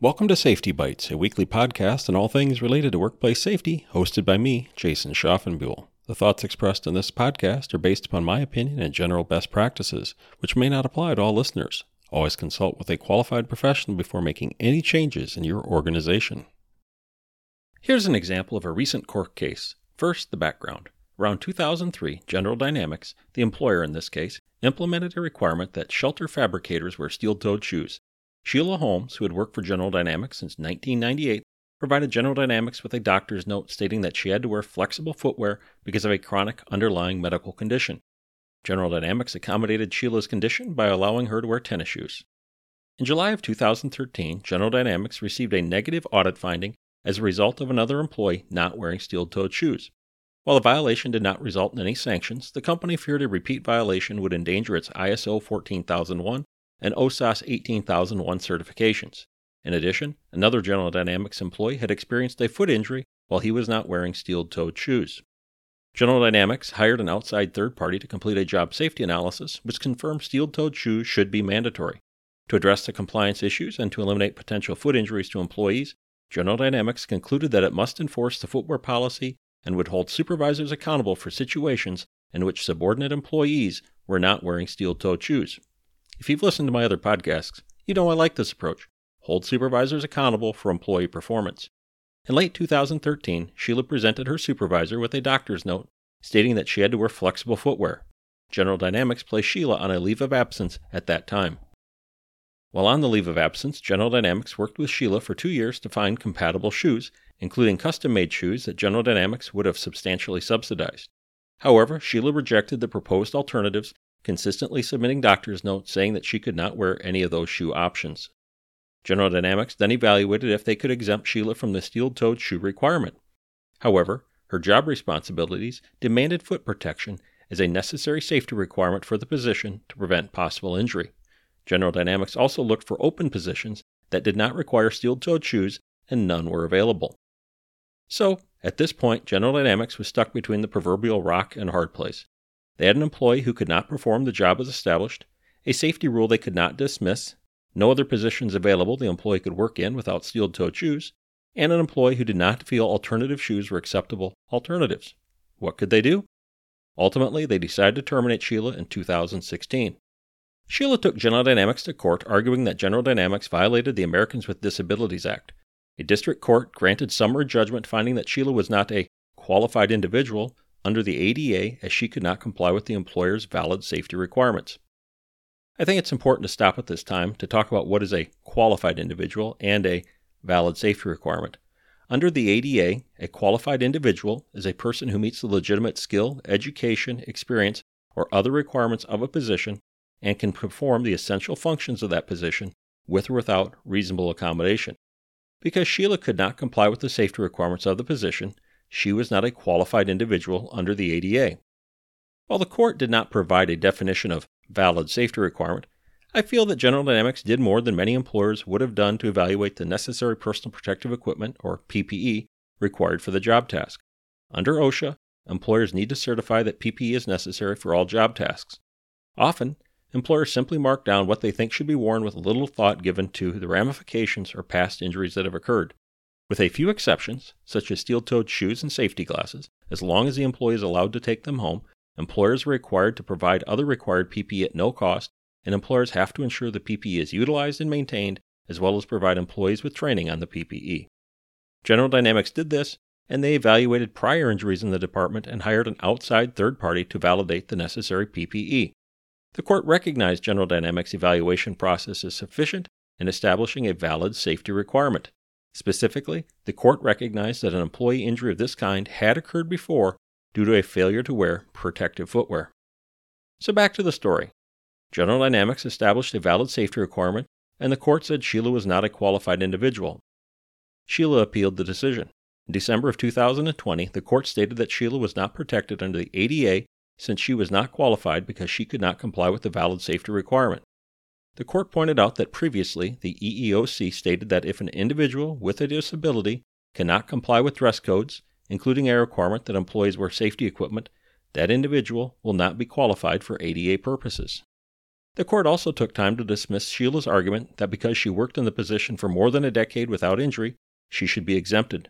Welcome to Safety Bites, a weekly podcast on all things related to workplace safety, hosted by me, Jason Schaffenbuhl. The thoughts expressed in this podcast are based upon my opinion and general best practices, which may not apply to all listeners. Always consult with a qualified professional before making any changes in your organization. Here's an example of a recent court case. First, the background. Around 2003, General Dynamics, the employer in this case, implemented a requirement that shelter fabricators wear steel toed shoes. Sheila Holmes, who had worked for General Dynamics since 1998, provided General Dynamics with a doctor's note stating that she had to wear flexible footwear because of a chronic underlying medical condition. General Dynamics accommodated Sheila's condition by allowing her to wear tennis shoes. In July of 2013, General Dynamics received a negative audit finding as a result of another employee not wearing steel toed shoes. While the violation did not result in any sanctions, the company feared a repeat violation would endanger its ISO 14001 and OHSAS 18001 certifications. In addition, another General Dynamics employee had experienced a foot injury while he was not wearing steel toed shoes. General Dynamics hired an outside third party to complete a job safety analysis, which confirmed steel toed shoes should be mandatory. To address the compliance issues and to eliminate potential foot injuries to employees, General Dynamics concluded that it must enforce the footwear policy and would hold supervisors accountable for situations in which subordinate employees were not wearing steel toed shoes. If you've listened to my other podcasts, you know I like this approach. Hold supervisors accountable for employee performance. In late 2013, Sheila presented her supervisor with a doctor's note stating that she had to wear flexible footwear. General Dynamics placed Sheila on a leave of absence at that time. While on the leave of absence, General Dynamics worked with Sheila for two years to find compatible shoes, including custom made shoes that General Dynamics would have substantially subsidized. However, Sheila rejected the proposed alternatives consistently submitting doctor's notes saying that she could not wear any of those shoe options. General Dynamics then evaluated if they could exempt Sheila from the steel toed shoe requirement. However, her job responsibilities demanded foot protection as a necessary safety requirement for the position to prevent possible injury. General Dynamics also looked for open positions that did not require steel toed shoes, and none were available. So, at this point, General Dynamics was stuck between the proverbial rock and hard place. They had an employee who could not perform the job as established, a safety rule they could not dismiss, no other positions available the employee could work in without steel toed shoes, and an employee who did not feel alternative shoes were acceptable alternatives. What could they do? Ultimately, they decided to terminate Sheila in 2016. Sheila took General Dynamics to court, arguing that General Dynamics violated the Americans with Disabilities Act. A district court granted summary judgment finding that Sheila was not a qualified individual under the ADA as she could not comply with the employer's valid safety requirements. I think it's important to stop at this time to talk about what is a qualified individual and a valid safety requirement. Under the ADA, a qualified individual is a person who meets the legitimate skill, education, experience, or other requirements of a position and can perform the essential functions of that position with or without reasonable accommodation. Because Sheila could not comply with the safety requirements of the position, she was not a qualified individual under the ADA. While the court did not provide a definition of valid safety requirement, I feel that General Dynamics did more than many employers would have done to evaluate the necessary personal protective equipment, or PPE, required for the job task. Under OSHA, employers need to certify that PPE is necessary for all job tasks. Often, employers simply mark down what they think should be worn with little thought given to the ramifications or past injuries that have occurred. With a few exceptions, such as steel toed shoes and safety glasses, as long as the employee is allowed to take them home, employers are required to provide other required PPE at no cost, and employers have to ensure the PPE is utilized and maintained, as well as provide employees with training on the PPE. General Dynamics did this, and they evaluated prior injuries in the department and hired an outside third party to validate the necessary PPE. The court recognized General Dynamics' evaluation process as sufficient in establishing a valid safety requirement. Specifically, the court recognized that an employee injury of this kind had occurred before due to a failure to wear protective footwear. So back to the story. General Dynamics established a valid safety requirement, and the court said Sheila was not a qualified individual. Sheila appealed the decision. In December of 2020, the court stated that Sheila was not protected under the ADA since she was not qualified because she could not comply with the valid safety requirement. The court pointed out that previously the EEOC stated that if an individual with a disability cannot comply with dress codes, including a requirement that employees wear safety equipment, that individual will not be qualified for ADA purposes. The court also took time to dismiss Sheila's argument that because she worked in the position for more than a decade without injury, she should be exempted.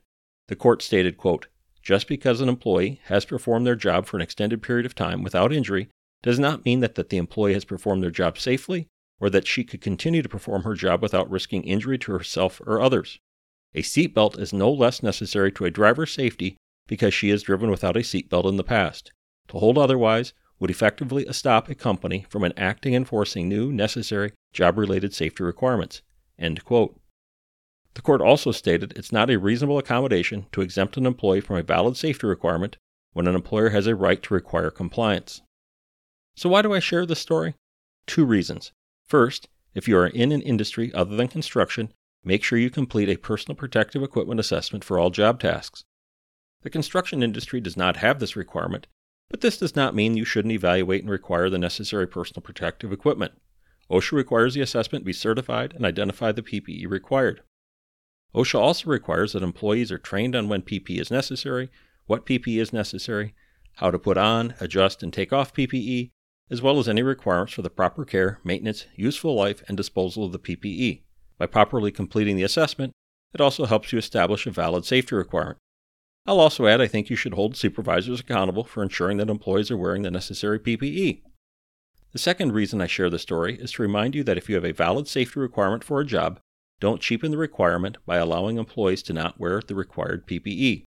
The court stated, quote, just because an employee has performed their job for an extended period of time without injury does not mean that, that the employee has performed their job safely or that she could continue to perform her job without risking injury to herself or others. A seatbelt is no less necessary to a driver's safety because she has driven without a seatbelt in the past. To hold otherwise would effectively stop a company from enacting and enforcing new, necessary, job related safety requirements. The court also stated it's not a reasonable accommodation to exempt an employee from a valid safety requirement when an employer has a right to require compliance. So, why do I share this story? Two reasons. First, if you are in an industry other than construction, make sure you complete a personal protective equipment assessment for all job tasks. The construction industry does not have this requirement, but this does not mean you shouldn't evaluate and require the necessary personal protective equipment. OSHA requires the assessment be certified and identify the PPE required. OSHA also requires that employees are trained on when PPE is necessary, what PPE is necessary, how to put on, adjust, and take off PPE, as well as any requirements for the proper care, maintenance, useful life, and disposal of the PPE. By properly completing the assessment, it also helps you establish a valid safety requirement. I'll also add I think you should hold supervisors accountable for ensuring that employees are wearing the necessary PPE. The second reason I share the story is to remind you that if you have a valid safety requirement for a job, don't cheapen the requirement by allowing employees to not wear the required PPE.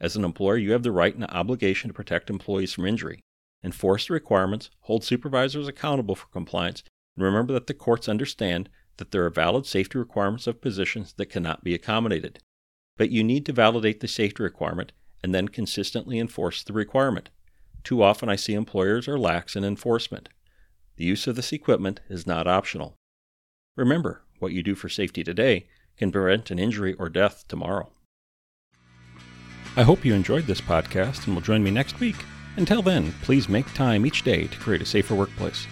As an employer, you have the right and obligation to protect employees from injury. Enforce the requirements, hold supervisors accountable for compliance, and remember that the courts understand that there are valid safety requirements of positions that cannot be accommodated. But you need to validate the safety requirement and then consistently enforce the requirement. Too often I see employers are lax in enforcement. The use of this equipment is not optional. Remember, what you do for safety today can prevent an injury or death tomorrow. I hope you enjoyed this podcast and will join me next week. Until then, please make time each day to create a safer workplace.